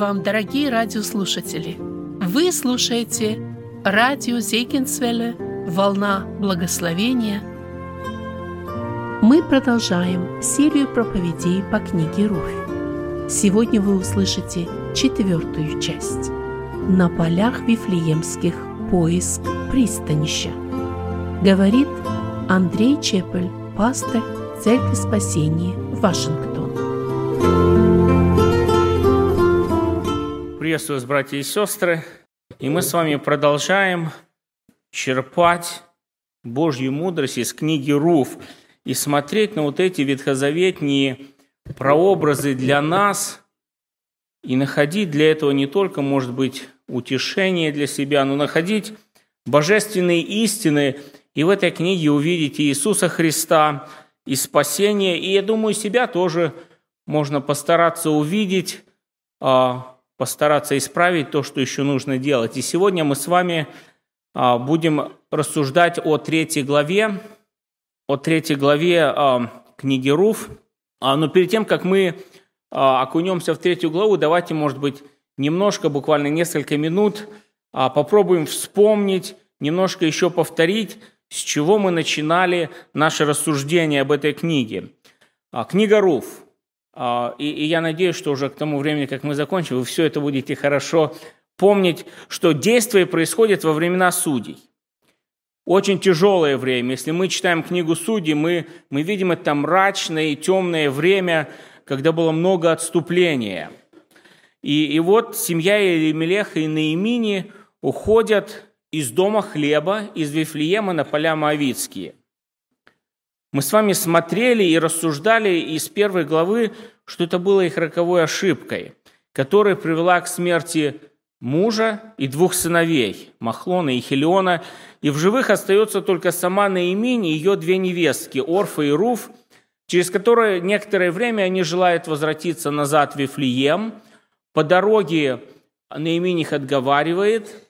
Вам, дорогие радиослушатели! Вы слушаете радио Зейкинсвелле «Волна благословения». Мы продолжаем серию проповедей по книге Руфь. Сегодня вы услышите четвертую часть «На полях Вифлеемских поиск пристанища». Говорит Андрей Чепель, пастор Церкви Спасения, Вашингтон. Приветствую вас, братья и сестры. И мы с вами продолжаем черпать Божью мудрость из книги Руф и смотреть на вот эти ветхозаветные прообразы для нас и находить для этого не только, может быть, утешение для себя, но находить божественные истины и в этой книге увидеть Иисуса Христа и спасение. И я думаю, себя тоже можно постараться увидеть, а, постараться исправить то, что еще нужно делать. И сегодня мы с вами а, будем рассуждать о третьей главе, о третьей главе а, книги Руф. А, но перед тем, как мы окунемся в третью главу, давайте, может быть, немножко, буквально несколько минут, попробуем вспомнить, немножко еще повторить, с чего мы начинали наше рассуждение об этой книге. Книга Руф. А, и, я надеюсь, что уже к тому времени, как мы закончим, вы все это будете хорошо помнить, что действие происходит во времена судей. Очень тяжелое время. Если мы читаем книгу Судей, мы, мы видим это мрачное и темное время, когда было много отступления. И, и вот семья Елемелеха и Наимини уходят из дома хлеба, из Вифлеема на поля Моавицкие. Мы с вами смотрели и рассуждали из первой главы, что это было их роковой ошибкой, которая привела к смерти мужа и двух сыновей, Махлона и Хелиона, и в живых остается только сама Наиминь и ее две невестки, Орфа и Руф, через которое некоторое время они желают возвратиться назад в Вифлеем. По дороге Наиминь их отговаривает –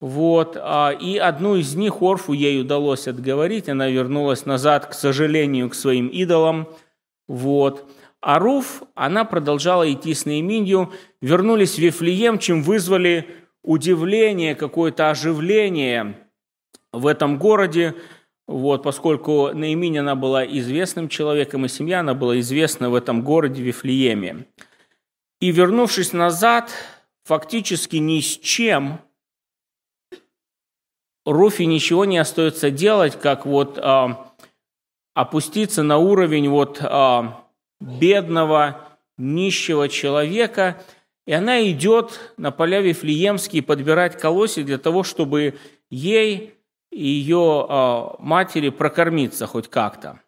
вот, а, и одну из них, Орфу, ей удалось отговорить, она вернулась назад, к сожалению, к своим идолам. Вот. А Руф, она продолжала идти с Наиминью, вернулись в Вифлеем, чем вызвали удивление, какое-то оживление в этом городе, вот, поскольку Наиминь, она была известным человеком, и семья, она была известна в этом городе Вифлееме. И вернувшись назад, фактически ни с чем – Руфи ничего не остается делать, как вот а, опуститься на уровень вот а, бедного, нищего человека, и она идет на поля Вифлеемские подбирать колосья для того, чтобы ей и ее а, матери прокормиться хоть как-то.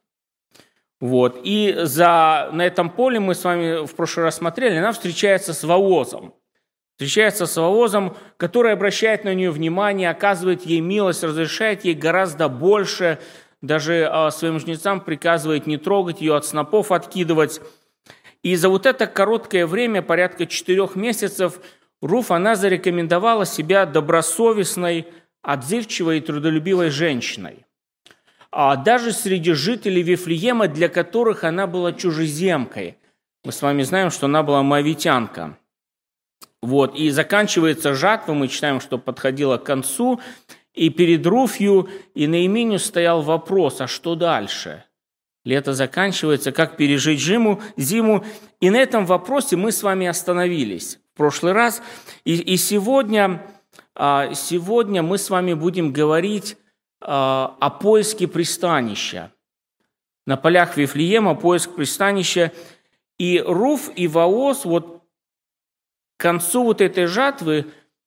Вот. И за, на этом поле мы с вами в прошлый раз смотрели, она встречается с Воозом встречается с Вовозом, который обращает на нее внимание, оказывает ей милость, разрешает ей гораздо больше, даже а, своим жнецам приказывает не трогать ее, от снопов откидывать. И за вот это короткое время, порядка четырех месяцев, Руф, она зарекомендовала себя добросовестной, отзывчивой и трудолюбивой женщиной. А даже среди жителей Вифлеема, для которых она была чужеземкой. Мы с вами знаем, что она была мавитянка – вот, и заканчивается жатва, мы читаем, что подходила к концу, и перед Руфью и Наименю стоял вопрос, а что дальше? Лето заканчивается, как пережить зиму, зиму. И на этом вопросе мы с вами остановились в прошлый раз. И, и сегодня, а, сегодня мы с вами будем говорить а, о поиске пристанища. На полях Вифлеема поиск пристанища. И Руф и Ваос, вот к концу вот этой жатвы,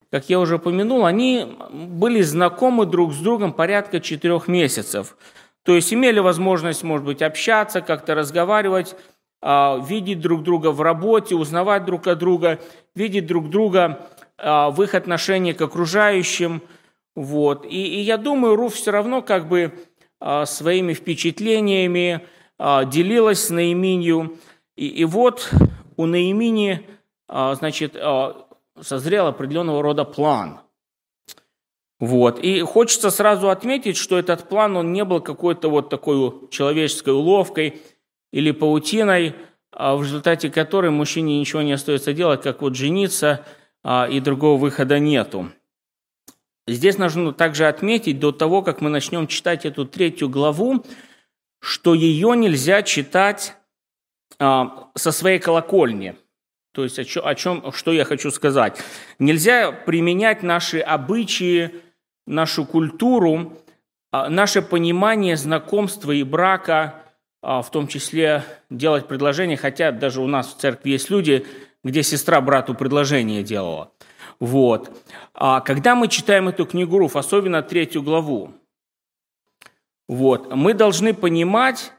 как я уже упомянул, они были знакомы друг с другом порядка четырех месяцев. То есть имели возможность, может быть, общаться, как-то разговаривать, а, видеть друг друга в работе, узнавать друг от друга, видеть друг друга а, в их отношении к окружающим. Вот. И, и я думаю, Руф все равно как бы а, своими впечатлениями делилась с Наиминью. И, и вот у Наимини значит, а, созрел определенного рода план. Вот. И хочется сразу отметить, что этот план, он не был какой-то вот такой человеческой уловкой или паутиной, в результате которой мужчине ничего не остается делать, как вот жениться, и другого выхода нету. Здесь нужно также отметить до того, как мы начнем читать эту третью главу, что ее нельзя читать а, со своей колокольни. То есть о чем, о чем, что я хочу сказать. Нельзя применять наши обычаи, нашу культуру, а, наше понимание знакомства и брака, а, в том числе делать предложение, хотя даже у нас в церкви есть люди, где сестра брату предложение делала. Вот. А когда мы читаем эту книгу Руф, особенно третью главу, вот, мы должны понимать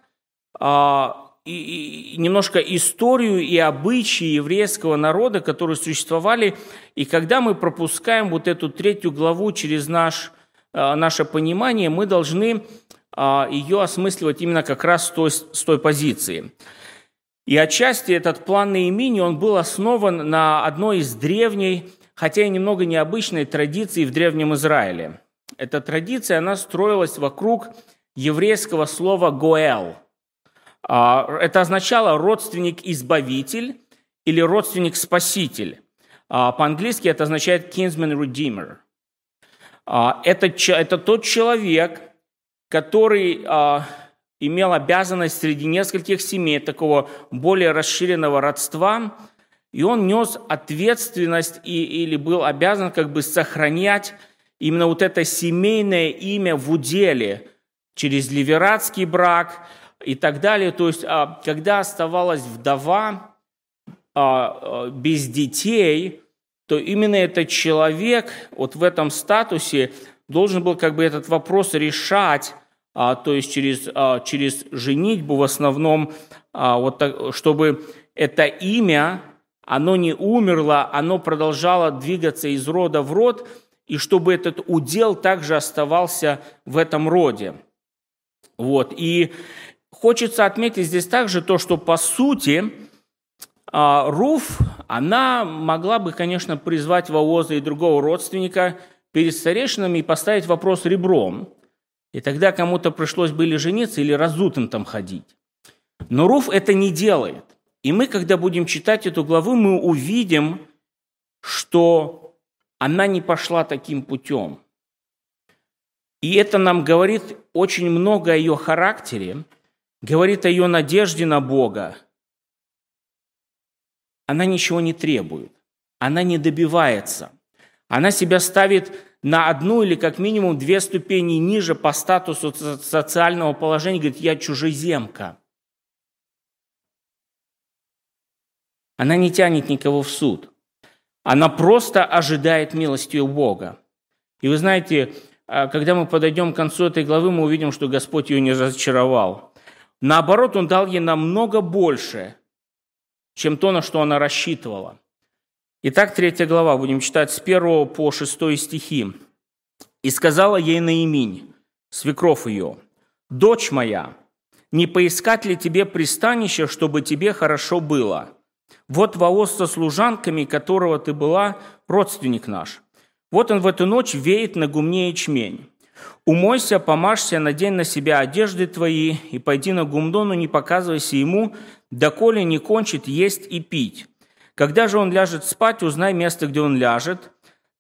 а, и, и немножко историю и обычаи еврейского народа, которые существовали. И когда мы пропускаем вот эту третью главу через наш, а, наше понимание, мы должны а, ее осмысливать именно как раз с той, с той позиции. И отчасти этот план Наимини, он был основан на одной из древней хотя и немного необычной традиции в Древнем Израиле. Эта традиция, она строилась вокруг еврейского слова «гоэл». А, это означало «родственник-избавитель» или «родственник-спаситель». А, по-английски это означает «kinsman redeemer». А, это, это тот человек, который имел обязанность среди нескольких семей такого более расширенного родства – и он нес ответственность и, или был обязан как бы сохранять именно вот это семейное имя в уделе через ливератский брак и так далее. То есть, а, когда оставалась вдова а, а, без детей, то именно этот человек вот в этом статусе должен был как бы этот вопрос решать, то есть через, через женитьбу в основном, вот так, чтобы это имя оно не умерло, оно продолжало двигаться из рода в род, и чтобы этот удел также оставался в этом роде. Вот. И хочется отметить здесь также то, что по сути а, Руф, она могла бы, конечно, призвать Вооза и другого родственника перед старейшинами и поставить вопрос ребром. И тогда кому-то пришлось бы или жениться, или разутым там ходить. Но Руф это не делает. И мы, когда будем читать эту главу, мы увидим, что она не пошла таким путем. И это нам говорит очень много о ее характере, говорит о ее надежде на Бога. Она ничего не требует, она не добивается. Она себя ставит на одну или как минимум две ступени ниже по статусу социального положения, говорит, я чужеземка – Она не тянет никого в суд. Она просто ожидает милости у Бога. И вы знаете, а, когда мы подойдем к концу этой главы, мы увидим, что Господь ее не разочаровал. Наоборот, Он дал ей намного больше, чем то, на что она рассчитывала. Итак, третья глава, будем читать с 1 по 6 стихи. «И сказала ей Наиминь, свекров ее, «Дочь моя, не поискать ли тебе пристанище, чтобы тебе хорошо было?» Вот воос со служанками, которого ты была, родственник наш. Вот он в эту ночь веет на гумне ячмень. Умойся, помажься, надень на себя одежды твои, и пойди на гумно, но не показывайся ему, доколе не кончит есть и пить. Когда же он ляжет спать, узнай место, где он ляжет.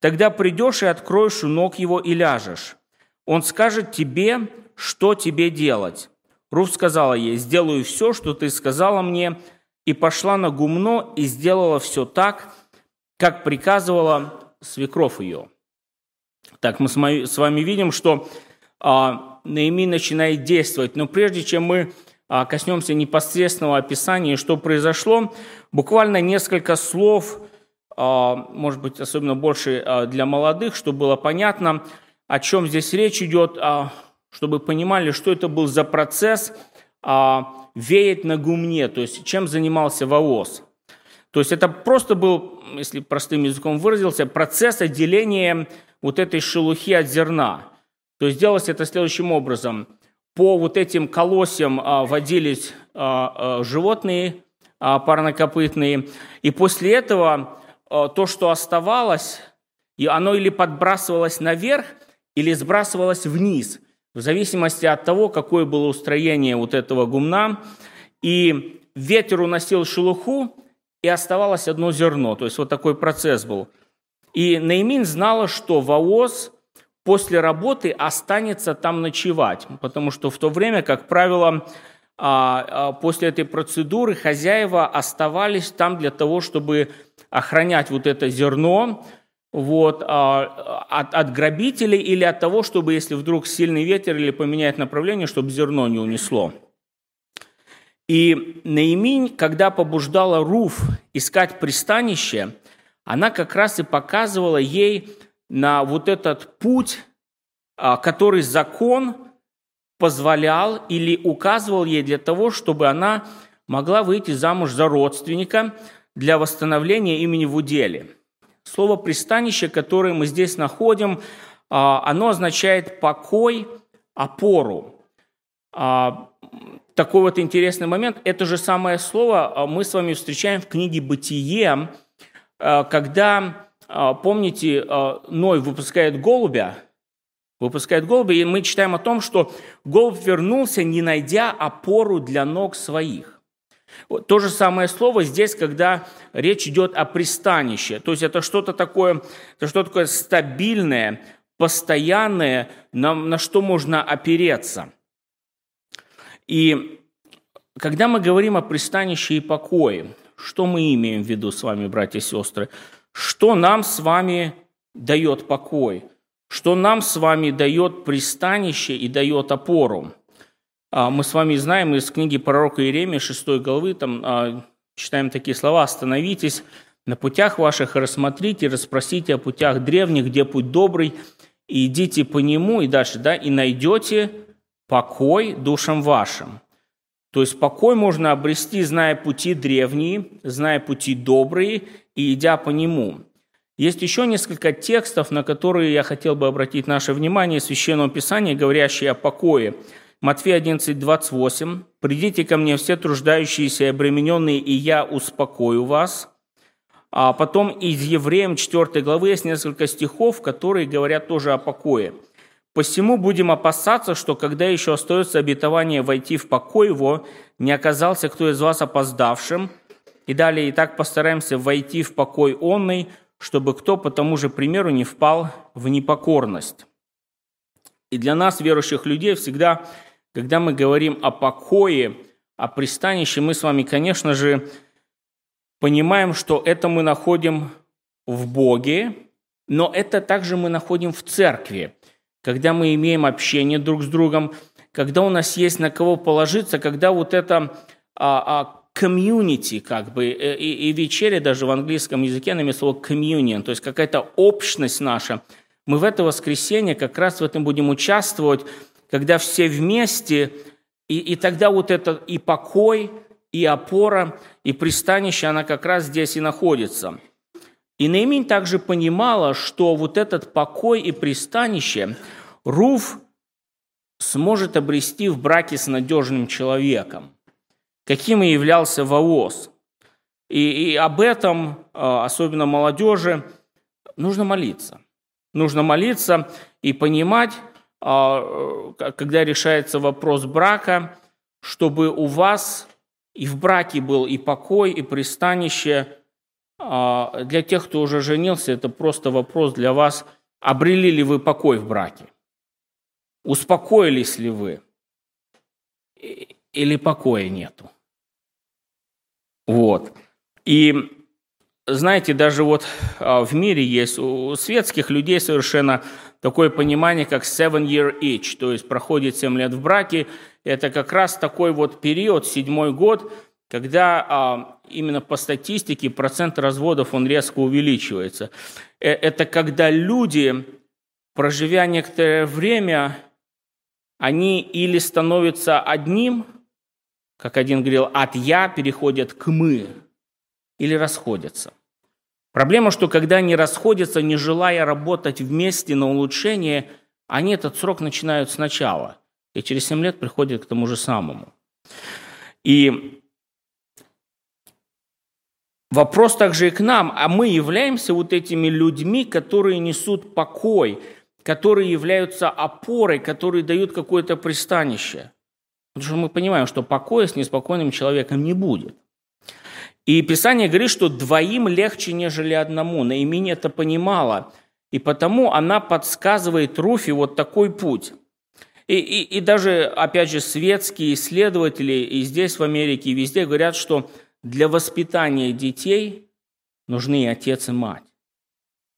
Тогда придешь и откроешь у ног его и ляжешь. Он скажет тебе, что тебе делать. Руф сказала ей, сделаю все, что ты сказала мне, и пошла на гумно и сделала все так, как приказывала свекров ее. Так, мы с вами видим, что а, Наими начинает действовать. Но прежде чем мы а, коснемся непосредственного описания, что произошло, буквально несколько слов, а, может быть, особенно больше для молодых, чтобы было понятно, о чем здесь речь идет, чтобы понимали, что это был за процесс, веет на гумне, то есть чем занимался Воос. То есть это просто был, если простым языком выразился, процесс отделения вот этой шелухи от зерна. То есть делалось это следующим образом. По вот этим колосьям а, водились а, а, животные а, парнокопытные, и после этого а, то, что оставалось, и оно или подбрасывалось наверх, или сбрасывалось вниз – в зависимости от того, какое было устроение вот этого гумна. И ветер уносил шелуху, и оставалось одно зерно. То есть вот такой процесс был. И Наимин знала, что Ваоз после работы останется там ночевать, потому что в то время, как правило, а, а, после этой процедуры хозяева оставались там для того, чтобы охранять вот это зерно вот, а, от, от грабителей или от того, чтобы, если вдруг сильный ветер или поменяет направление, чтобы зерно не унесло. И Наиминь, когда побуждала Руф искать пристанище, она как раз и показывала ей на вот этот путь, который закон позволял или указывал ей для того, чтобы она могла выйти замуж за родственника для восстановления имени в уделе. Слово «пристанище», которое мы здесь находим, а, оно означает покой, опору. А, такой вот интересный момент. Это же самое слово а, мы с вами встречаем в книге «Бытие», когда, помните, Ной выпускает голубя, выпускает голубя, и мы читаем о том, что голубь вернулся, не найдя опору для ног своих. То же самое слово здесь, когда речь идет о пристанище. То есть это что-то такое, это что такое стабильное, постоянное, на, на что можно опереться. И когда мы говорим о пристанище и покое, что мы имеем в виду с вами, братья и сестры? Что нам с вами дает покой? что нам с вами дает пристанище и дает опору. А, мы с вами знаем из книги пророка Иеремии 6 главы, там а, читаем такие слова «Остановитесь на путях ваших и рассмотрите, расспросите о путях древних, где путь добрый, и идите по нему, и дальше, да, и найдете покой душам вашим». То есть покой можно обрести, зная пути древние, зная пути добрые и идя по нему. Есть еще несколько текстов, на которые я хотел бы обратить наше внимание Священного Писания, говорящие о покое. Матфея 11, 28. «Придите ко мне все труждающиеся и обремененные, и я успокою вас». А потом из Евреям 4 главы есть несколько стихов, которые говорят тоже о покое. «Посему будем опасаться, что когда еще остается обетование войти в покой его, не оказался кто из вас опоздавшим». И далее, «И так постараемся войти в покой онный, чтобы кто по тому же примеру не впал в непокорность. И для нас, верующих людей, всегда, когда мы говорим о покое, о пристанище, мы с вами, конечно же, понимаем, что это мы находим в Боге, но это также мы находим в церкви, когда мы имеем общение друг с другом, когда у нас есть на кого положиться, когда вот это а, а, комьюнити, как бы, э, и, и вечеря даже в английском языке на слово communion, то есть какая-то общность наша. Мы в это воскресенье как раз в этом будем участвовать, когда все вместе, и, и тогда вот это и покой, и опора, и пристанище, она как раз здесь и находится. И Наимень также понимала, что вот этот покой и пристанище Руф сможет обрести в браке с надежным человеком каким и являлся Ваос. И, и об этом, а, особенно молодежи, нужно молиться. Нужно молиться и понимать, а, когда решается вопрос брака, чтобы у вас и в браке был и покой, и пристанище. А, для тех, кто уже женился, это просто вопрос для вас, обрели ли вы покой в браке? Успокоились ли вы? Или покоя нету? Вот. И знаете, даже вот а, в мире есть у светских людей совершенно такое понимание, как seven year itch, то есть проходит 7 лет в браке. Это как раз такой вот период, седьмой год, когда а, именно по статистике процент разводов он резко увеличивается. Э, это когда люди, проживя некоторое время, они или становятся одним, как один говорил, от «я» переходят к «мы» или расходятся. Проблема, что когда они расходятся, не желая работать вместе на улучшение, они этот срок начинают сначала. И через 7 лет приходят к тому же самому. И вопрос также и к нам. А мы являемся вот этими людьми, которые несут покой, которые являются опорой, которые дают какое-то пристанище – Потому что мы понимаем, что покоя с неспокойным человеком не будет. И Писание говорит, что двоим легче, нежели одному. Наимень это понимала. И потому она подсказывает Руфе вот такой путь. И, и, и даже, опять же, светские исследователи и здесь, в Америке, и везде говорят, что для воспитания детей нужны отец, и мать.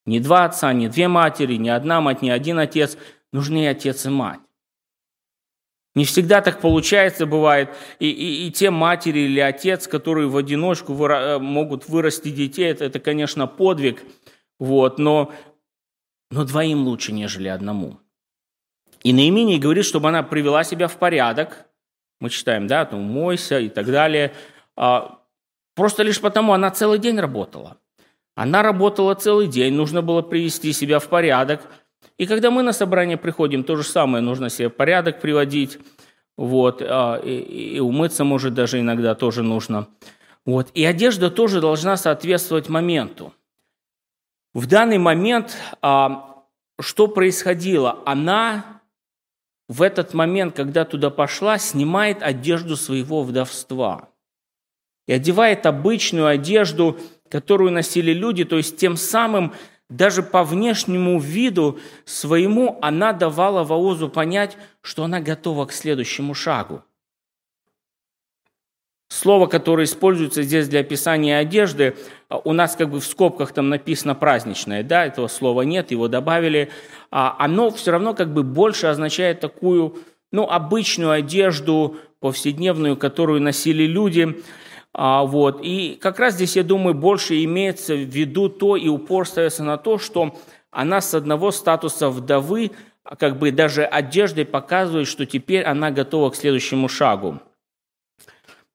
Не два отца, не две матери, не одна мать, не один отец. Нужны отец, и мать. Не всегда так получается, бывает. И, и, и те матери или отец, которые в одиночку выра- э, могут вырасти детей, это, это, конечно, подвиг. Вот, но, но двоим лучше, нежели одному. И Наимини говорит, чтобы она привела себя в порядок. Мы читаем, да, там, мойся и так далее. А, просто лишь потому она целый день работала. Она работала целый день, нужно было привести себя в порядок – и когда мы на собрание приходим, то же самое, нужно себе порядок приводить, вот, а, и, и умыться, может, даже иногда тоже нужно. Вот. И одежда тоже должна соответствовать моменту. В данный момент а, что происходило? Она в этот момент, когда туда пошла, снимает одежду своего вдовства и одевает обычную одежду, которую носили люди, то есть тем самым даже по внешнему виду своему она давала Ваозу понять, что она готова к следующему шагу. Слово, которое используется здесь для описания одежды, у нас как бы в скобках там написано праздничное, да, этого слова нет, его добавили, а оно все равно как бы больше означает такую, ну, обычную одежду повседневную, которую носили люди. А, вот. И как раз здесь, я думаю, больше имеется в виду то, и упор ставится на то, что она с одного статуса вдовы, как бы даже одеждой показывает, что теперь она готова к следующему шагу.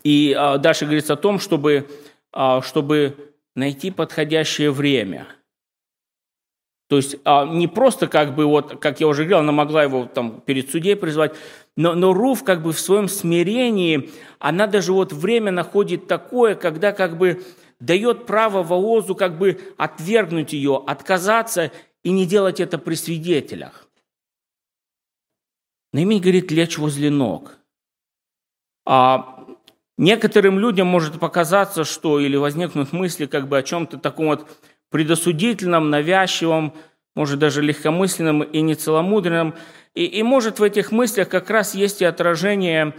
И а, дальше говорится о том, чтобы, а, чтобы найти подходящее время – то есть не просто как бы вот, как я уже говорил, она могла его там перед судьей призвать, но, но Руф как бы в своем смирении, она даже вот время находит такое, когда как бы дает право Воозу как бы отвергнуть ее, отказаться и не делать это при свидетелях. Наимень говорит, лечь возле ног. А некоторым людям может показаться, что или возникнут мысли как бы о чем-то таком вот предосудительном, навязчивом, может даже легкомысленном и нецеломудренном. И, и может в этих мыслях как раз есть и отражение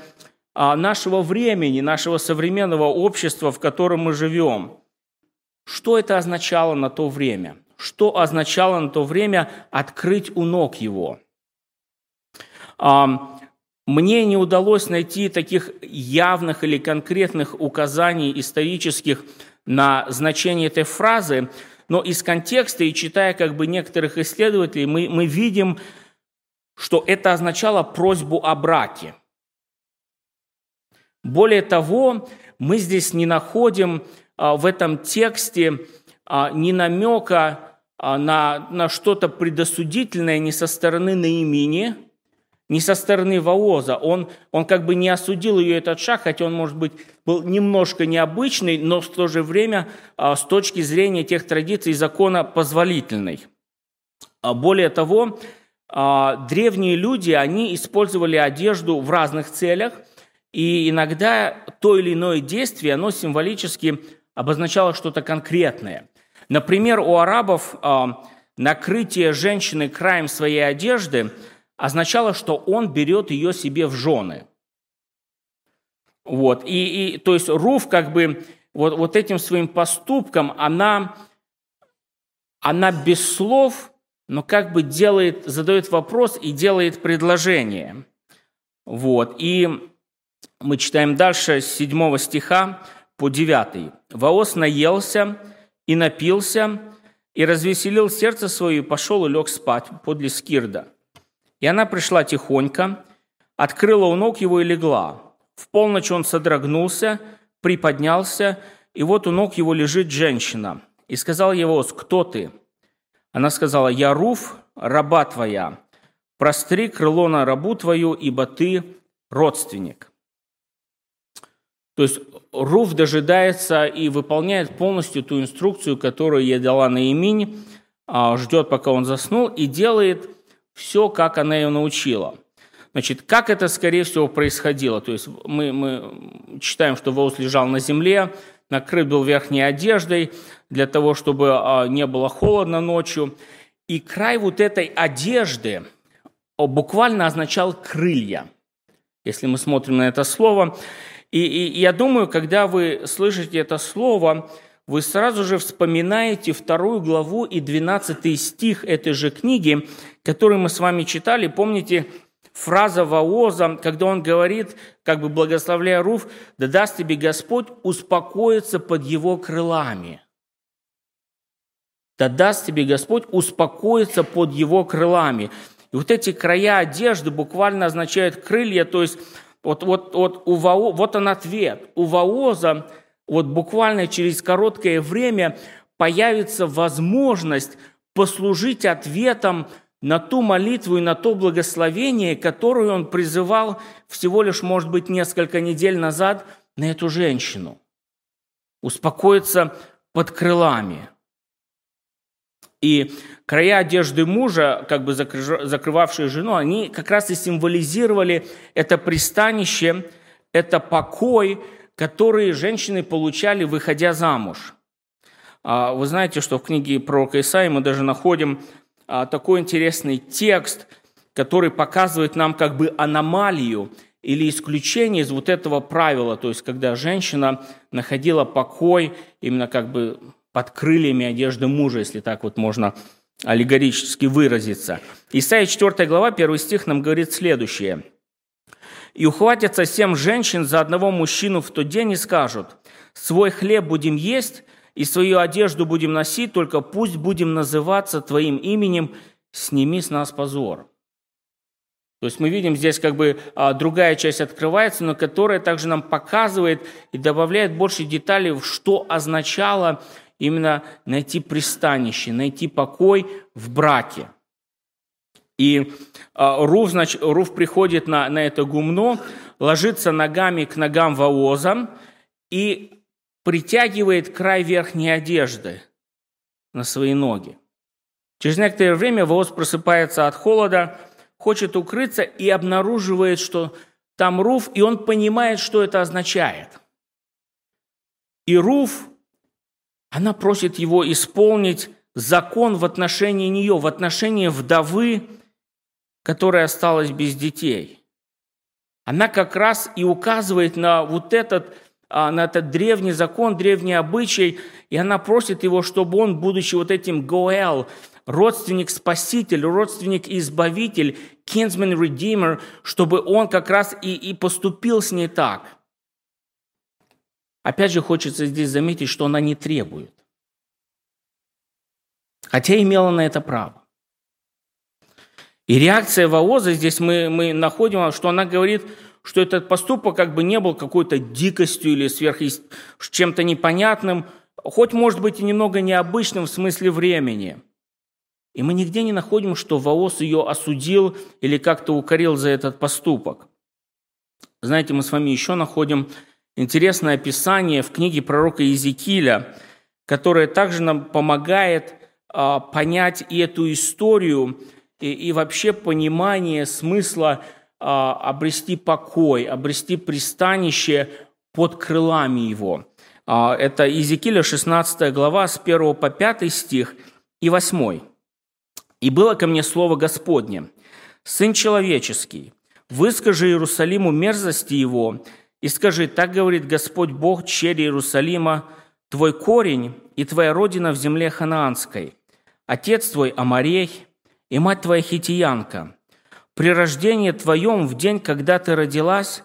а, нашего времени, нашего современного общества, в котором мы живем. Что это означало на то время? Что означало на то время открыть у ног его? А, мне не удалось найти таких явных или конкретных указаний исторических на значение этой фразы, но из контекста и читая как бы некоторых исследователей, мы, мы видим, что это означало просьбу о браке. Более того, мы здесь не находим а, в этом тексте а, ни намека а, на, на что-то предосудительное ни со стороны Наимини, ни со стороны Вооза. Он, он как бы не осудил ее этот шаг, хотя он, может быть, был немножко необычный, но в то же время с точки зрения тех традиций закона позволительный. Более того, а, древние люди, они использовали одежду в разных целях, и иногда то или иное действие, оно символически обозначало что-то конкретное. Например, у арабов а, накрытие женщины краем своей одежды означало, что он берет ее себе в жены. Вот. И, и, то есть Руф как бы вот, вот этим своим поступком, она, она без слов – но как бы делает, задает вопрос и делает предложение. Вот. И мы читаем дальше с 7 стиха по 9. «Воос наелся и напился, и развеселил сердце свое, и пошел и лег спать подле Скирда. И она пришла тихонько, открыла у ног его и легла. В полночь он содрогнулся, приподнялся, и вот у ног его лежит женщина. И сказал его, кто ты? Она сказала, «Я Руф, раба твоя, простри крыло на рабу твою, ибо ты родственник». То есть Руф дожидается и выполняет полностью ту инструкцию, которую ей дала Наиминь, а, ждет, пока он заснул, и делает все, как она ее научила. Значит, как это, скорее всего, происходило? То есть мы, мы читаем, что Воз лежал на земле, накрыт был верхней одеждой для того, чтобы а, не было холодно ночью. И край вот этой одежды буквально означал крылья, если мы смотрим на это слово. И, и я думаю, когда вы слышите это слово, вы сразу же вспоминаете вторую главу и 12 стих этой же книги, который мы с вами читали. Помните, фраза Ваоза, когда он говорит, как бы благословляя Руф, «Да даст тебе Господь успокоиться под его крылами». «Да даст тебе Господь успокоиться под его крылами». И вот эти края одежды буквально означают крылья, то есть вот, вот, вот, у Вао, вот он ответ. У Ваоза вот буквально через короткое время появится возможность послужить ответом на ту молитву и на то благословение, которое он призывал всего лишь, может быть, несколько недель назад на эту женщину. Успокоиться под крылами. И края одежды мужа, как бы закрывавшие жену, они как раз и символизировали это пристанище, это покой, который женщины получали, выходя замуж. А вы знаете, что в книге пророка Исаии мы даже находим а, такой интересный текст, который показывает нам как бы аномалию или исключение из вот этого правила, то есть когда женщина находила покой именно как бы под крыльями одежды мужа, если так вот можно аллегорически выразиться. Исайя 4 глава, 1 стих нам говорит следующее. «И ухватятся семь женщин за одного мужчину в тот день и скажут, «Свой хлеб будем есть, и свою одежду будем носить, только пусть будем называться Твоим именем, сними с нас позор». То есть мы видим здесь как бы а, другая часть открывается, но которая также нам показывает и добавляет больше деталей, что означало именно найти пристанище, найти покой в браке. И а, Руф, значит, Руф приходит на, на это гумно, ложится ногами к ногам Вооза и притягивает край верхней одежды на свои ноги. Через некоторое время Вооз просыпается от холода, хочет укрыться и обнаруживает, что там Руф, и он понимает, что это означает. И Руф, она просит его исполнить закон в отношении нее, в отношении вдовы, которая осталась без детей. Она как раз и указывает на вот этот а, на этот древний закон, древний обычай, и она просит его, чтобы он, будучи вот этим Гоэл, родственник-спаситель, родственник-избавитель, redeemer, чтобы он как раз и, и поступил с ней так. Опять же, хочется здесь заметить, что она не требует. Хотя имела на это право. И реакция Ваоза здесь мы, мы находим, что она говорит – что этот поступок как бы не был какой-то дикостью или сверх чем-то непонятным, хоть, может быть, и немного необычным в смысле времени. И мы нигде не находим, что Ваос ее осудил или как-то укорил за этот поступок. Знаете, мы с вами еще находим интересное описание в книге пророка Иезекииля, которое также нам помогает а, понять и эту историю, и, и вообще понимание смысла а, обрести покой, обрести пристанище под крылами его. А, это Иезекииля 16 глава с 1 по 5 стих и 8. «И было ко мне слово Господне, Сын человеческий, выскажи Иерусалиму мерзости его, и скажи, так говорит Господь Бог, черь Иерусалима, твой корень и твоя родина в земле ханаанской, отец твой Амарей и мать твоя хитиянка, при рождении твоем, в день, когда ты родилась,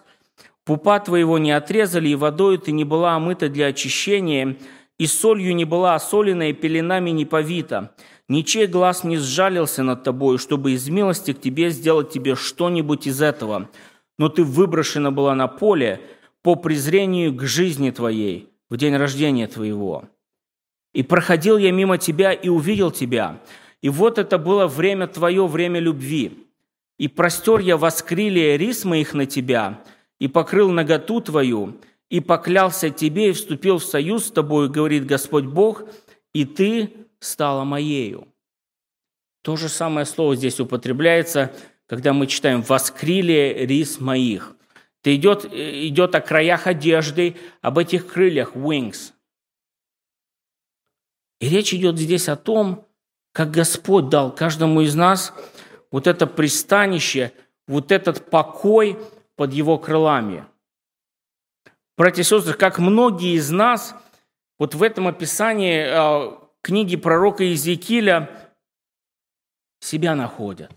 пупа твоего не отрезали, и водою ты не была омыта для очищения, и солью не была осолена, и пеленами не повита. Ничей глаз не сжалился над тобой, чтобы из милости к тебе сделать тебе что-нибудь из этого. Но ты выброшена была на поле по презрению к жизни твоей в день рождения твоего. И проходил я мимо тебя и увидел тебя. И вот это было время твое, время любви. И простер я воскрилие рис моих на тебя, и покрыл наготу твою, и поклялся тебе, и вступил в союз с тобой, говорит Господь Бог, и ты стала моею. То же самое слово здесь употребляется когда мы читаем «воскрили рис моих». Это идет, идет о краях одежды, об этих крыльях, wings. И речь идет здесь о том, как Господь дал каждому из нас вот это пристанище, вот этот покой под Его крылами. Братья и сестры, как многие из нас вот в этом описании э, книги пророка Иезекииля себя находят.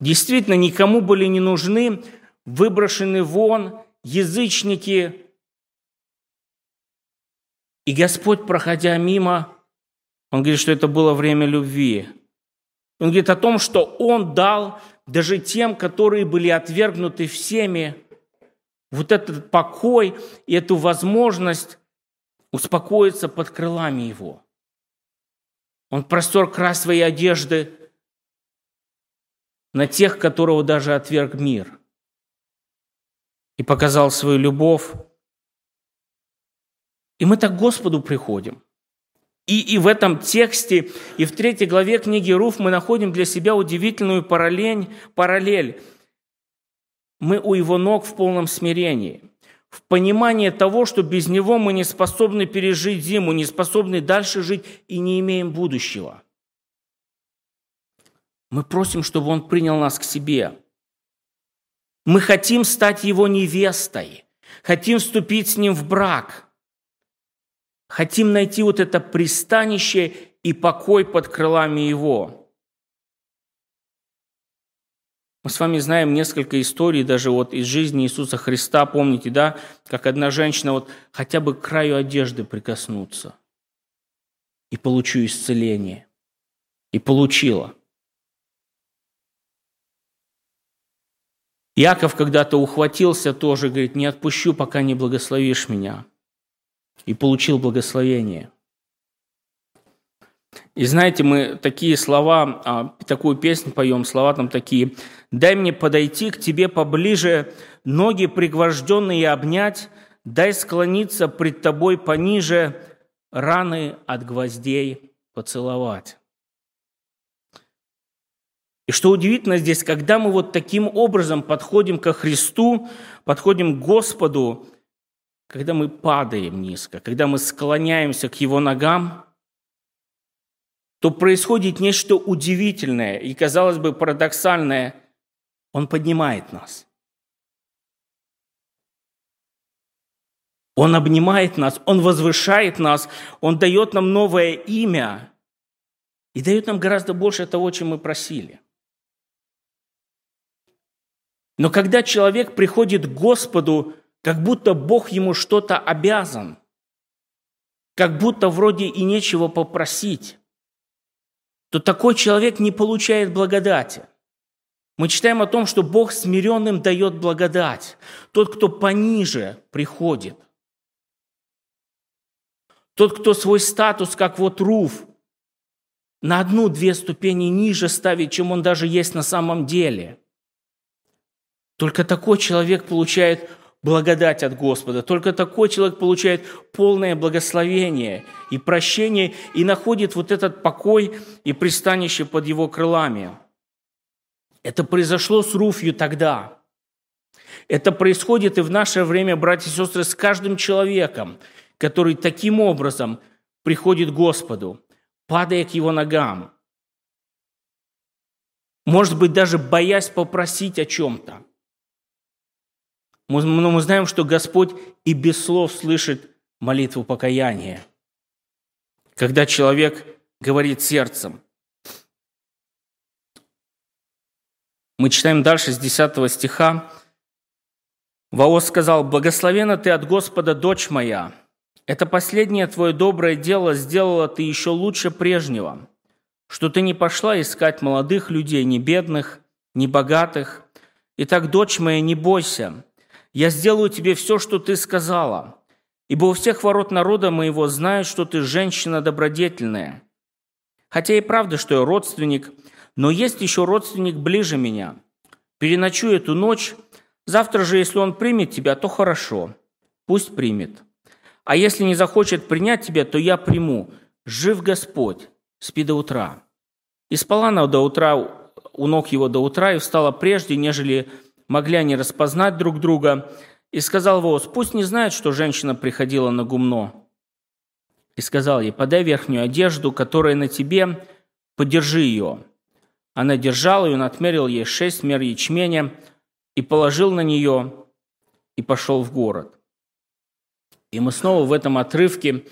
Действительно, никому были не нужны выброшены вон язычники. И Господь, проходя мимо, Он говорит, что это было время любви. Он говорит о том, что Он дал даже тем, которые были отвергнуты всеми, вот этот покой и эту возможность успокоиться под крылами Его. Он простер край своей одежды на тех, которого даже отверг мир, и показал свою любовь. И мы так к Господу приходим. И, и в этом тексте, и в третьей главе книги Руф мы находим для себя удивительную параллель, параллель. Мы у его ног в полном смирении, в понимании того, что без него мы не способны пережить зиму, не способны дальше жить и не имеем будущего. Мы просим, чтобы он принял нас к себе. Мы хотим стать его невестой, хотим вступить с ним в брак – Хотим найти вот это пристанище и покой под крылами Его. Мы с вами знаем несколько историй даже вот из жизни Иисуса Христа. Помните, да, как одна женщина вот хотя бы к краю одежды прикоснуться и получу исцеление. И получила. Яков когда-то ухватился тоже, говорит, не отпущу, пока не благословишь меня и получил благословение. И знаете, мы такие слова, а, такую песню поем, слова там такие. «Дай мне подойти к тебе поближе, ноги пригвожденные обнять, дай склониться пред тобой пониже, раны от гвоздей поцеловать». И что удивительно здесь, когда мы вот таким образом подходим ко Христу, подходим к Господу, когда мы падаем низко, когда мы склоняемся к Его ногам, то происходит нечто удивительное и, казалось бы, парадоксальное. Он поднимает нас. Он обнимает нас, Он возвышает нас, Он дает нам новое имя и дает нам гораздо больше того, чем мы просили. Но когда человек приходит к Господу как будто Бог ему что-то обязан, как будто вроде и нечего попросить, то такой человек не получает благодати. Мы читаем о том, что Бог смиренным дает благодать. Тот, кто пониже приходит. Тот, кто свой статус, как вот Руф, на одну-две ступени ниже ставит, чем он даже есть на самом деле. Только такой человек получает благодать от Господа. Только такой человек получает полное благословение и прощение и находит вот этот покой и пристанище под его крылами. Это произошло с Руфью тогда. Это происходит и в наше время, братья и сестры, с каждым человеком, который таким образом приходит к Господу, падая к Его ногам. Может быть, даже боясь попросить о чем-то. Но мы знаем, что Господь и без слов слышит молитву покаяния. Когда человек говорит сердцем. Мы читаем дальше с 10 стиха. Ваос сказал, «Благословена ты от Господа, дочь моя. Это последнее твое доброе дело сделала ты еще лучше прежнего, что ты не пошла искать молодых людей, ни бедных, ни богатых. Итак, дочь моя, не бойся, я сделаю тебе все, что ты сказала, ибо у всех ворот народа моего знают, что ты женщина добродетельная. Хотя и правда, что я родственник, но есть еще родственник ближе меня. Переночуй эту ночь, завтра же, если он примет тебя, то хорошо, пусть примет. А если не захочет принять тебя, то я приму. Жив Господь, спи до утра. И спала она до утра у ног его до утра и встала прежде, нежели могли они распознать друг друга. И сказал Воос, пусть не знает, что женщина приходила на гумно. И сказал ей, подай верхнюю одежду, которая на тебе, подержи ее. Она держала ее, он отмерил ей шесть мер ячменя и положил на нее и пошел в город. И мы снова в этом отрывке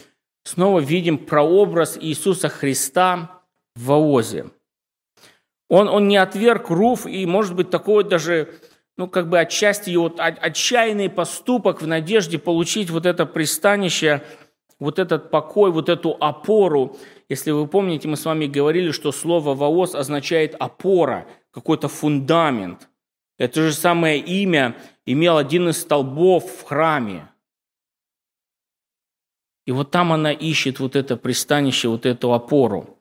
снова видим прообраз Иисуса Христа в Воозе. Он, он не отверг Руф, и, может быть, такой даже, ну, как бы отчасти его отчаянный поступок в надежде получить вот это пристанище, вот этот покой, вот эту опору. Если вы помните, мы с вами говорили, что слово «воос» означает опора, какой-то фундамент. Это же самое имя имел один из столбов в храме. И вот там она ищет вот это пристанище, вот эту опору.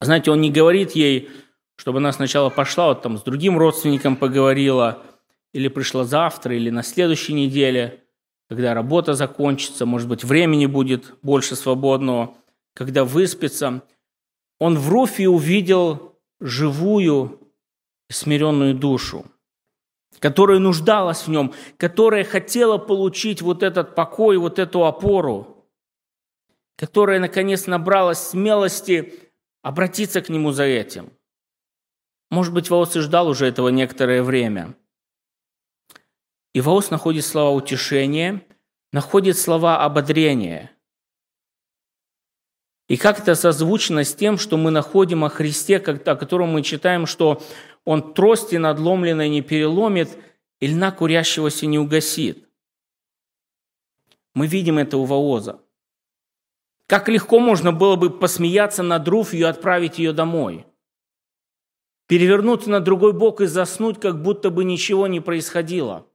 Знаете, он не говорит ей, чтобы она сначала пошла, вот там с другим родственником поговорила, или пришла завтра, или на следующей неделе, когда работа закончится, может быть, времени будет больше свободного, когда выспится. Он в Руфе увидел живую смиренную душу, которая нуждалась в нем, которая хотела получить вот этот покой, вот эту опору, которая, наконец, набралась смелости обратиться к нему за этим. Может быть, Ваос и ждал уже этого некоторое время. И Ваос находит слова утешения, находит слова ободрения. И как это созвучно с тем, что мы находим о Христе, о котором мы читаем, что Он трости надломленной не переломит, и льна курящегося не угасит. Мы видим это у Ваоза. Как легко можно было бы посмеяться над Руфью и отправить ее домой. Перевернуться на другой бок и заснуть, как будто бы ничего не происходило.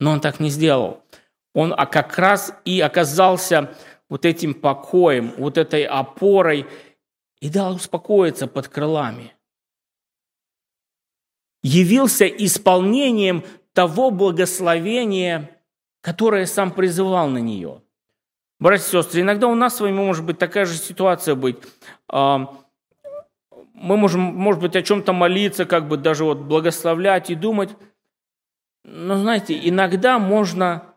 Но он так не сделал. Он а как раз и оказался вот этим покоем, вот этой опорой и дал успокоиться под крылами. Явился исполнением того благословения, которое сам призывал на нее. Братья и сестры, иногда у нас с вами может быть такая же ситуация быть. А, мы можем, может быть, о чем-то молиться, как бы даже вот благословлять и думать. Но знаете, иногда можно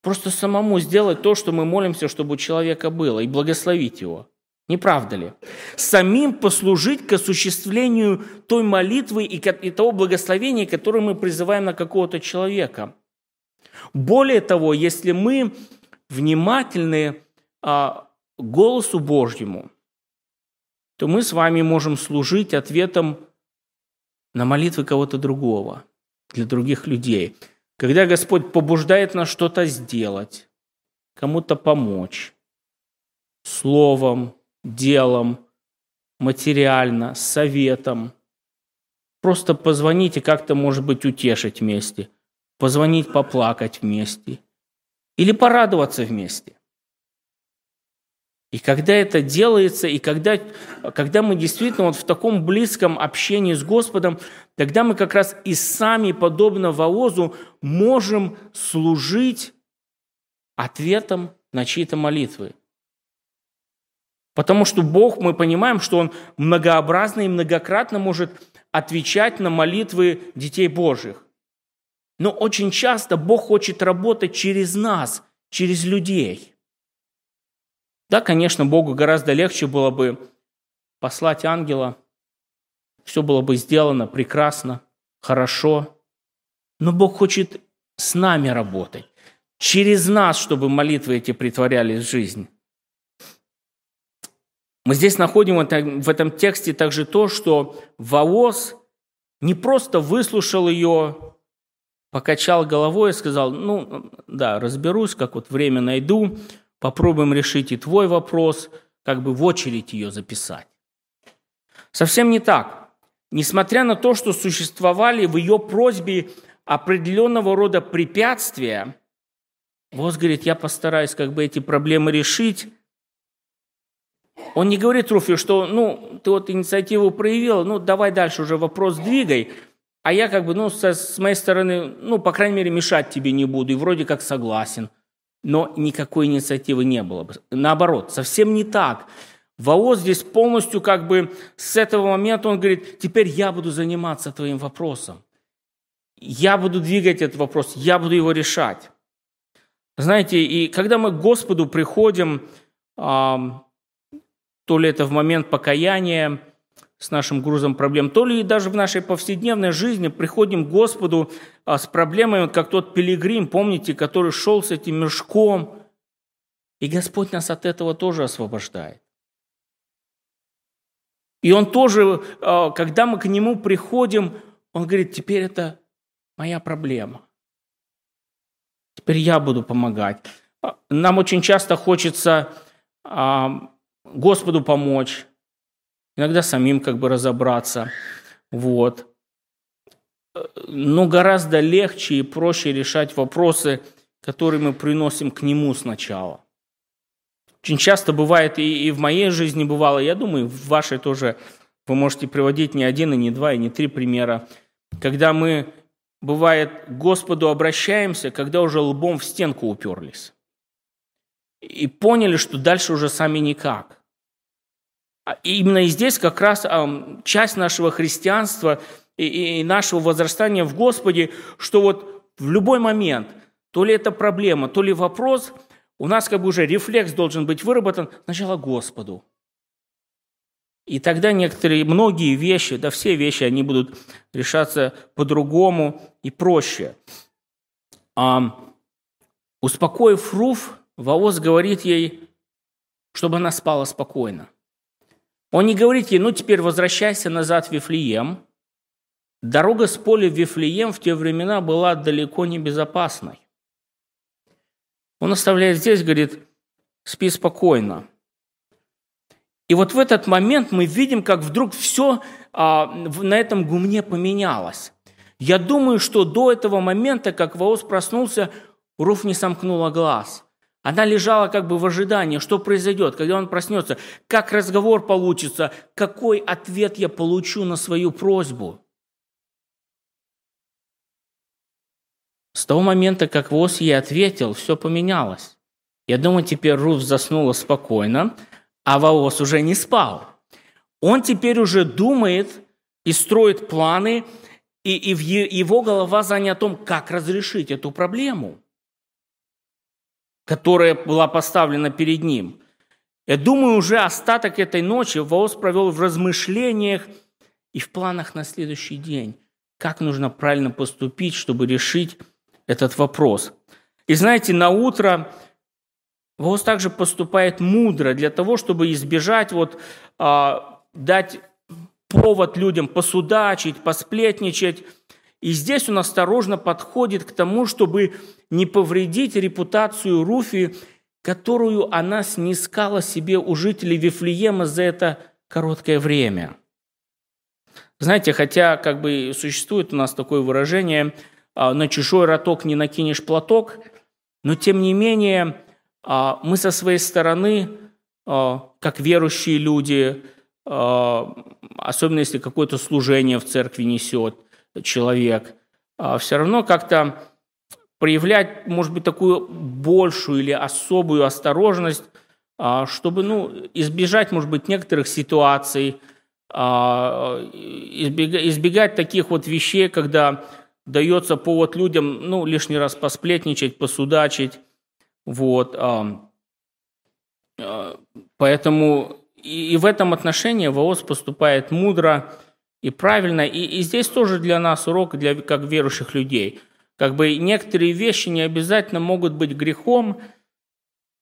просто самому сделать то, что мы молимся, чтобы у человека было, и благословить его. Не правда ли? Самим послужить к осуществлению той молитвы и того благословения, которое мы призываем на какого-то человека – более того, если мы внимательны а, голосу Божьему, то мы с вами можем служить ответом на молитвы кого-то другого, для других людей. Когда Господь побуждает нас что-то сделать, кому-то помочь, словом, делом, материально, советом, просто позвоните, как-то, может быть, утешить вместе – позвонить, поплакать вместе или порадоваться вместе. И когда это делается, и когда, когда мы действительно вот в таком близком общении с Господом, тогда мы как раз и сами, подобно Воозу, можем служить ответом на чьи-то молитвы. Потому что Бог, мы понимаем, что Он многообразно и многократно может отвечать на молитвы детей Божьих. Но очень часто Бог хочет работать через нас, через людей. Да, конечно, Богу гораздо легче было бы послать ангела, все было бы сделано прекрасно, хорошо. Но Бог хочет с нами работать, через нас, чтобы молитвы эти притворялись в жизнь. Мы здесь находим в этом тексте также то, что Ваос не просто выслушал ее покачал головой и сказал, ну, да, разберусь, как вот время найду, попробуем решить и твой вопрос, как бы в очередь ее записать. Совсем не так. Несмотря на то, что существовали в ее просьбе определенного рода препятствия, Босс говорит, я постараюсь как бы эти проблемы решить. Он не говорит Руфи, что ну, ты вот инициативу проявила, ну давай дальше уже вопрос двигай, а я как бы, ну, со, с моей стороны, ну, по крайней мере, мешать тебе не буду, и вроде как согласен. но никакой инициативы не было бы. Наоборот, совсем не так. Ваоз здесь полностью как бы с этого момента он говорит, теперь я буду заниматься твоим вопросом. Я буду двигать этот вопрос, я буду его решать. Знаете, и когда мы к Господу приходим, то ли это в момент покаяния, с нашим грузом проблем, то ли даже в нашей повседневной жизни приходим к Господу а, с проблемами, как тот пилигрим, помните, который шел с этим мешком, и Господь нас от этого тоже освобождает. И Он тоже, а, когда мы к Нему приходим, Он говорит, теперь это моя проблема. Теперь я буду помогать. А, нам очень часто хочется Господу помочь, иногда самим как бы разобраться. Вот. Но гораздо легче и проще решать вопросы, которые мы приносим к Нему сначала. Очень часто бывает, и, и в моей жизни бывало, я думаю, в вашей тоже вы можете приводить не один, и не два, и не три примера, когда мы, бывает, к Господу обращаемся, когда уже лбом в стенку уперлись. И поняли, что дальше уже сами никак. А именно здесь как раз часть нашего христианства и нашего возрастания в Господе, что вот в любой момент, то ли это проблема, то ли вопрос, у нас как бы уже рефлекс должен быть выработан сначала Господу. И тогда некоторые, многие вещи, да все вещи, они будут решаться по-другому и проще. А, успокоив Руф, Ваос говорит ей, чтобы она спала спокойно. Он не говорит ей, ну теперь возвращайся назад в Вифлеем. Дорога с поля в Вифлеем в те времена была далеко не безопасной. Он оставляет здесь, говорит, спи спокойно. И вот в этот момент мы видим, как вдруг все а, на этом гумне поменялось. Я думаю, что до этого момента, как Ваос проснулся, Руф не сомкнула глаз – она лежала как бы в ожидании, что произойдет, когда он проснется, как разговор получится, какой ответ я получу на свою просьбу. С того момента, как Вос ей ответил, все поменялось. Я думаю, теперь Руф заснула спокойно, а Ваос уже не спал. Он теперь уже думает и строит планы, и, и в его голова занята том, как разрешить эту проблему – которая была поставлена перед ним. Я думаю, уже остаток этой ночи Воос провел в размышлениях и в планах на следующий день, как нужно правильно поступить, чтобы решить этот вопрос. И знаете, на утро Воос также поступает мудро для того, чтобы избежать, вот, а, дать повод людям посудачить, посплетничать. И здесь он осторожно подходит к тому, чтобы не повредить репутацию Руфи, которую она снискала себе у жителей Вифлеема за это короткое время. Знаете, хотя как бы существует у нас такое выражение а, «на чужой роток не накинешь платок», но тем не менее а, мы со своей стороны, а, как верующие люди, особенно если какое-то служение в церкви несет человек, все равно как-то проявлять, может быть, такую большую или особую осторожность, а, чтобы ну, избежать, может быть, некоторых ситуаций, а, избегать таких вот вещей, когда дается повод людям ну, лишний раз посплетничать, посудачить. Вот. А, поэтому и в этом отношении ВОЗ поступает мудро и правильно. И, и здесь тоже для нас урок, для, как верующих людей – как бы некоторые вещи не обязательно могут быть грехом,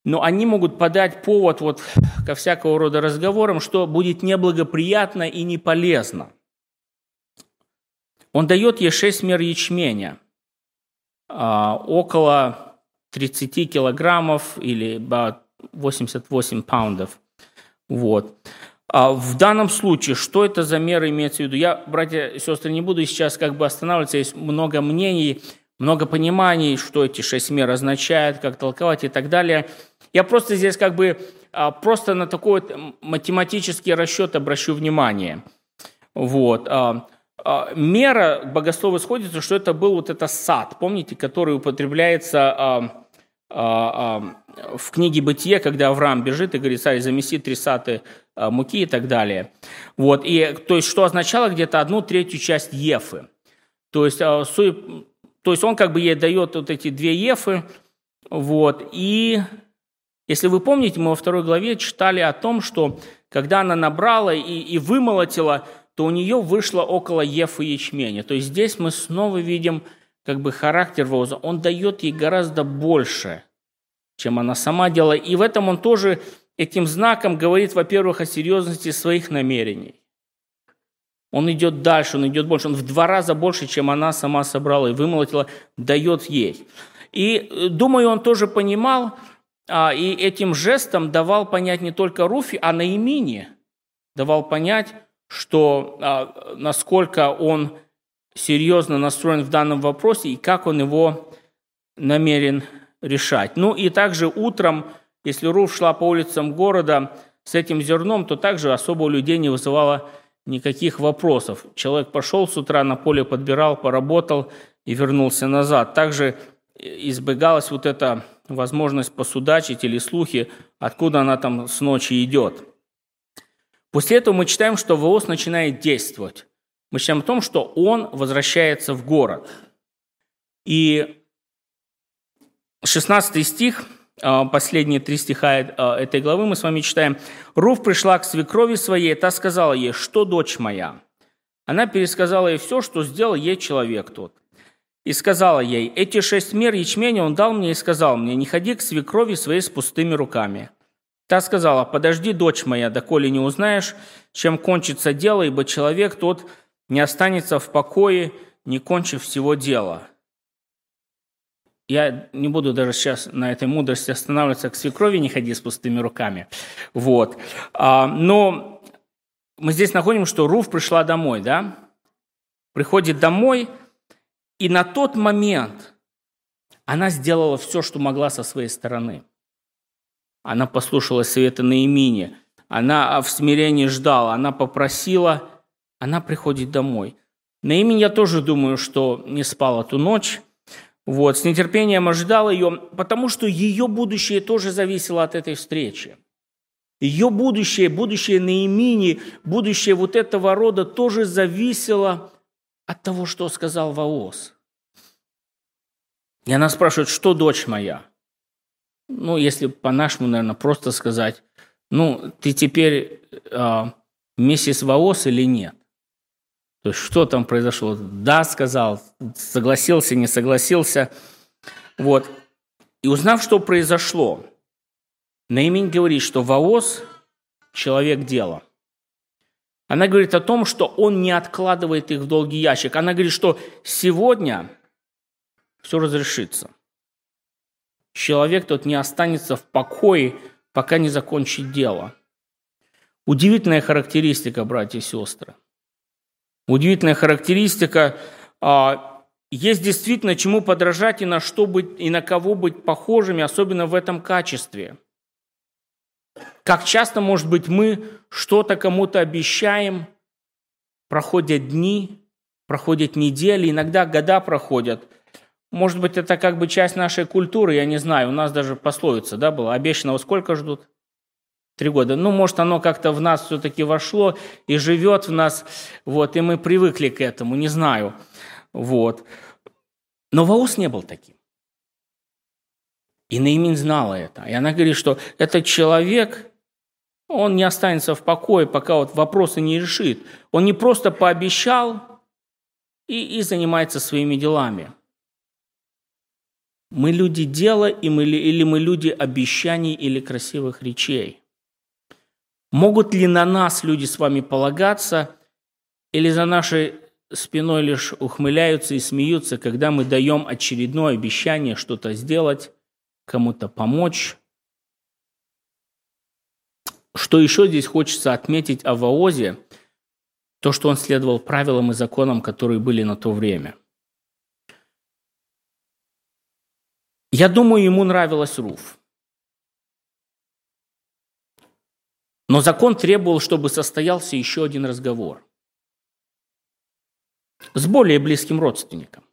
но они могут подать повод вот ко всякого рода разговорам, что будет неблагоприятно и не полезно. Он дает ей 6 мер ячменя, а, около 30 килограммов или 88 паундов. Вот. А в данном случае, что это за меры имеется в виду? Я, братья и сестры, не буду сейчас как бы останавливаться, есть много мнений, много пониманий, что эти шесть мер означают, как толковать и так далее. Я просто здесь как бы а, просто на такой вот математический расчет обращу внимание. Вот. А, мера богословы сходятся, что это был вот это сад, помните, который употребляется в книге «Бытие», когда Авраам бежит и говорит, царь, замеси три саты а, муки и так далее. Вот. И, то есть, что означало где-то одну третью часть ефы. То есть, то есть он как бы ей дает вот эти две ефы. Вот. И если вы помните, мы во второй главе читали о том, что когда она набрала и, и вымолотила, то у нее вышло около ефы ячменя. То есть здесь мы снова видим как бы характер Вооза. Он дает ей гораздо больше, чем она сама делала. И в этом он тоже этим знаком говорит, во-первых, о серьезности своих намерений. Он идет дальше, он идет больше. Он в два раза больше, чем она сама собрала и вымолотила, дает ей. И э, думаю, он тоже понимал, а, и этим жестом давал понять не только Руфи, а Наимине. Давал понять, что а, насколько он серьезно настроен в данном вопросе и как он его намерен решать. Ну и также утром, если Руф шла по улицам города с этим зерном, то также особо у людей не вызывало никаких вопросов. Человек пошел с утра на поле, подбирал, поработал и вернулся назад. Также избегалась вот эта возможность посудачить или слухи, откуда она там с ночи идет. После этого мы читаем, что ВОЗ начинает действовать. Мы читаем о том, что он возвращается в город. И 16 стих, а, последние три стиха а, этой главы мы с вами читаем. «Руф пришла к свекрови своей, та сказала ей, что дочь моя?» Она пересказала ей все, что сделал ей человек тот и сказала ей, «Эти шесть мер ячменя он дал мне и сказал мне, не ходи к свекрови своей с пустыми руками». Та сказала, «Подожди, дочь моя, доколе не узнаешь, чем кончится дело, ибо человек тот не останется в покое, не кончив всего дела». Я не буду даже сейчас на этой мудрости останавливаться, к свекрови не ходи с пустыми руками. Вот. А, но мы здесь находим, что Руф пришла домой, да? Приходит домой – и на тот момент она сделала все, что могла со своей стороны. Она послушала совета Наимини, она в смирении ждала, она попросила, она приходит домой. Наимин, я тоже думаю, что не спала ту ночь, вот, с нетерпением ожидала ее, потому что ее будущее тоже зависело от этой встречи. Ее будущее, будущее Наимини, будущее вот этого рода тоже зависело от того, что сказал Ваос. И она спрашивает, что дочь моя? Ну, если по-нашему, наверное, просто сказать, ну, ты теперь э, миссис Ваос или нет? То есть, что там произошло? Да, сказал, согласился, не согласился. Вот. И узнав, что произошло, Наимень говорит, что Ваос – человек дела. Она говорит о том, что он не откладывает их в долгий ящик. Она говорит, что сегодня все разрешится. Человек тот не останется в покое, пока не закончит дело. Удивительная характеристика, братья и сестры. Удивительная характеристика. А, есть действительно чему подражать и на что быть, и на кого быть похожими, особенно в этом качестве – как часто, может быть, мы что-то кому-то обещаем, проходят дни, проходят недели, иногда года проходят. Может быть, это как бы часть нашей культуры, я не знаю. У нас даже пословица да, была. Обещанного сколько ждут? Три года. Ну, может, оно как-то в нас все-таки вошло и живет в нас, вот, и мы привыкли к этому, не знаю. Вот. Но Ваус не был таким. И Наимин знала это. И она говорит, что этот человек, он не останется в покое, пока вот вопросы не решит. Он не просто пообещал и, и занимается своими делами. Мы люди дела, и мы, или мы люди обещаний или красивых речей. Могут ли на нас люди с вами полагаться, или за нашей спиной лишь ухмыляются и смеются, когда мы даем очередное обещание что-то сделать, кому-то помочь. Что еще здесь хочется отметить о Ваозе, то, что он следовал правилам и законам, которые были на то время. Я думаю, ему нравилась Руф. Но закон требовал, чтобы состоялся еще один разговор с более близким родственником.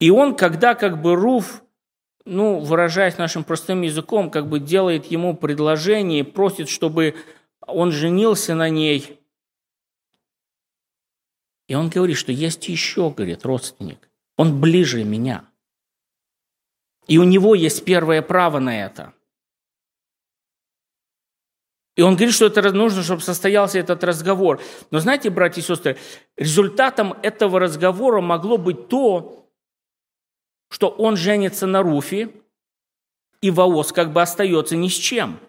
И он, когда как бы Руф ну, выражаясь нашим простым языком, как бы делает ему предложение, просит, чтобы он женился на ней. И он говорит, что есть еще, говорит, родственник. Он ближе меня. И у него есть первое право на это. И он говорит, что это нужно, чтобы состоялся этот разговор. Но знаете, братья и сестры, результатом этого разговора могло быть то, что он женится на Руфе, и Воос как бы остается ни с чем.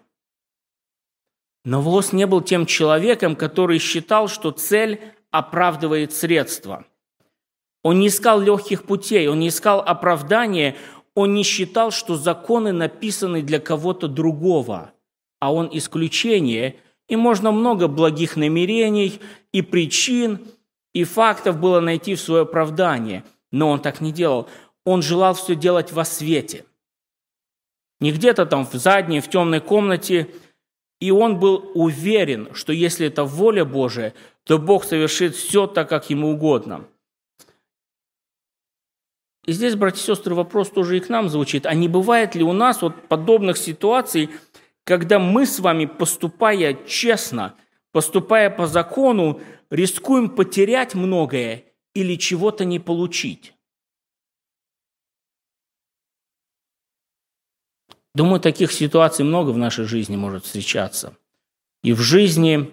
Но Воос не был тем человеком, который считал, что цель оправдывает средства. Он не искал легких путей, он не искал оправдания, он не считал, что законы написаны для кого-то другого, а он исключение, и можно много благих намерений и причин, и фактов было найти в свое оправдание. Но он так не делал. Он желал все делать во свете. Не где-то там в задней, в темной комнате. И он был уверен, что если это воля Божия, то Бог совершит все так, как ему угодно. И здесь, братья и сестры, вопрос тоже и к нам звучит. А не бывает ли у нас вот подобных ситуаций, когда мы с вами, поступая честно, поступая по закону, рискуем потерять многое или чего-то не получить? Думаю, таких ситуаций много в нашей жизни может встречаться. И в жизни,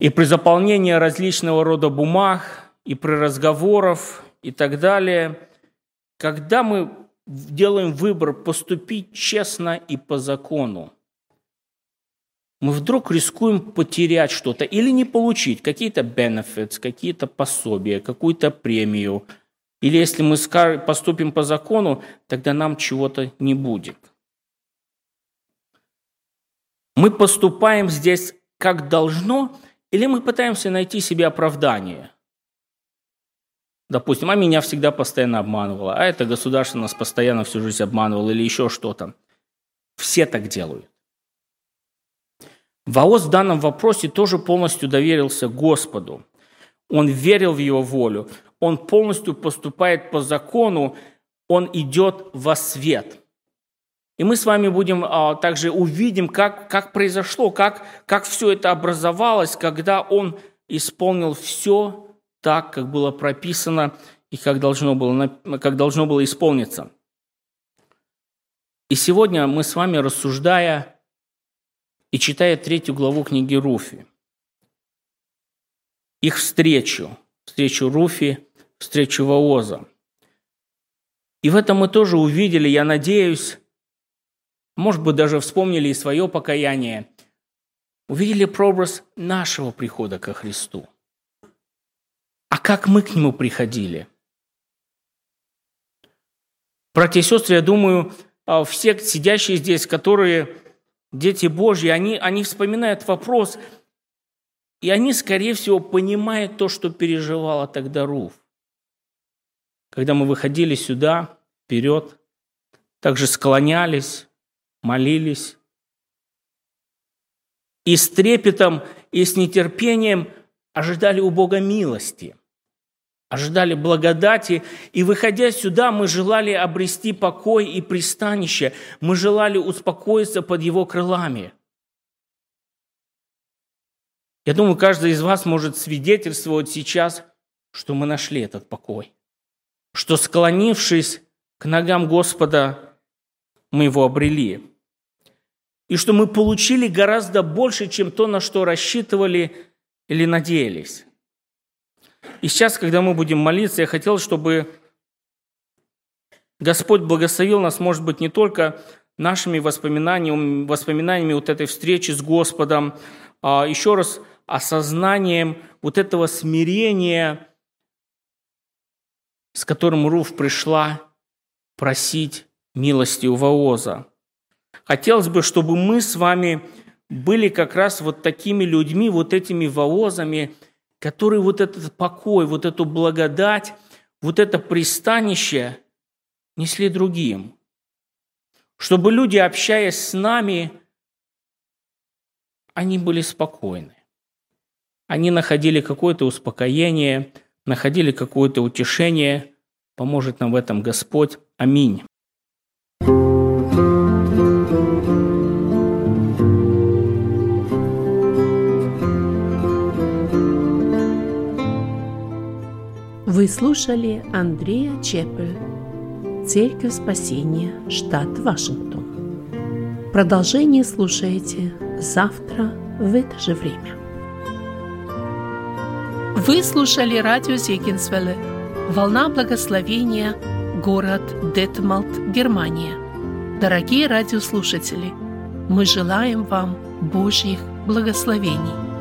и при заполнении различного рода бумаг, и при разговорах, и так далее. Когда мы делаем выбор поступить честно и по закону, мы вдруг рискуем потерять что-то или не получить какие-то benefits, какие-то пособия, какую-то премию. Или если мы поступим по закону, тогда нам чего-то не будет. Мы поступаем здесь как должно – или мы пытаемся найти себе оправдание? Допустим, а меня всегда постоянно обманывало, а это государство нас постоянно всю жизнь обманывало или еще что-то. Все так делают. Воос в данном вопросе тоже полностью доверился Господу. Он верил в Его волю. Он полностью поступает по закону. Он идет во свет – и мы с вами будем а, также увидим, как, как произошло, как, как все это образовалось, когда он исполнил все так, как было прописано и как должно было, как должно было исполниться. И сегодня мы с вами, рассуждая и читая третью главу книги Руфи, их встречу, встречу Руфи, встречу Вооза. И в этом мы тоже увидели, я надеюсь, может быть, даже вспомнили и свое покаяние, увидели прообраз нашего прихода ко Христу. А как мы к Нему приходили? Братья и сестры, я думаю, а, все сидящие здесь, которые дети Божьи, они, они вспоминают вопрос, и они, скорее всего, понимают то, что переживала тогда Руф. Когда мы выходили сюда, вперед, также склонялись, молились. И с трепетом и с нетерпением ожидали у Бога милости, ожидали благодати, и, выходя сюда, мы желали обрести покой и пристанище, мы желали успокоиться под Его крылами. Я думаю, каждый из вас может свидетельствовать сейчас, что мы нашли этот покой, что, склонившись к ногам Господа, мы его обрели и что мы получили гораздо больше, чем то, на что рассчитывали или надеялись. И сейчас, когда мы будем молиться, я хотел, чтобы Господь благословил нас, может быть, не только нашими воспоминаниями, воспоминаниями вот этой встречи с Господом, а еще раз осознанием вот этого смирения, с которым Руф пришла просить милости у Вооза. Хотелось бы, чтобы мы с вами были как раз вот такими людьми, вот этими воозами, которые вот этот покой, вот эту благодать, вот это пристанище несли другим. Чтобы люди, общаясь с нами, они были спокойны. Они находили какое-то успокоение, находили какое-то утешение. Поможет нам в этом Господь. Аминь. Вы слушали Андрея Чепель, Церковь Спасения, штат Вашингтон. Продолжение слушайте завтра в это же время. Вы слушали радио Зегенсвелле «Волна благословения», город Детмалт, Германия. Дорогие радиослушатели, мы желаем вам Божьих благословений.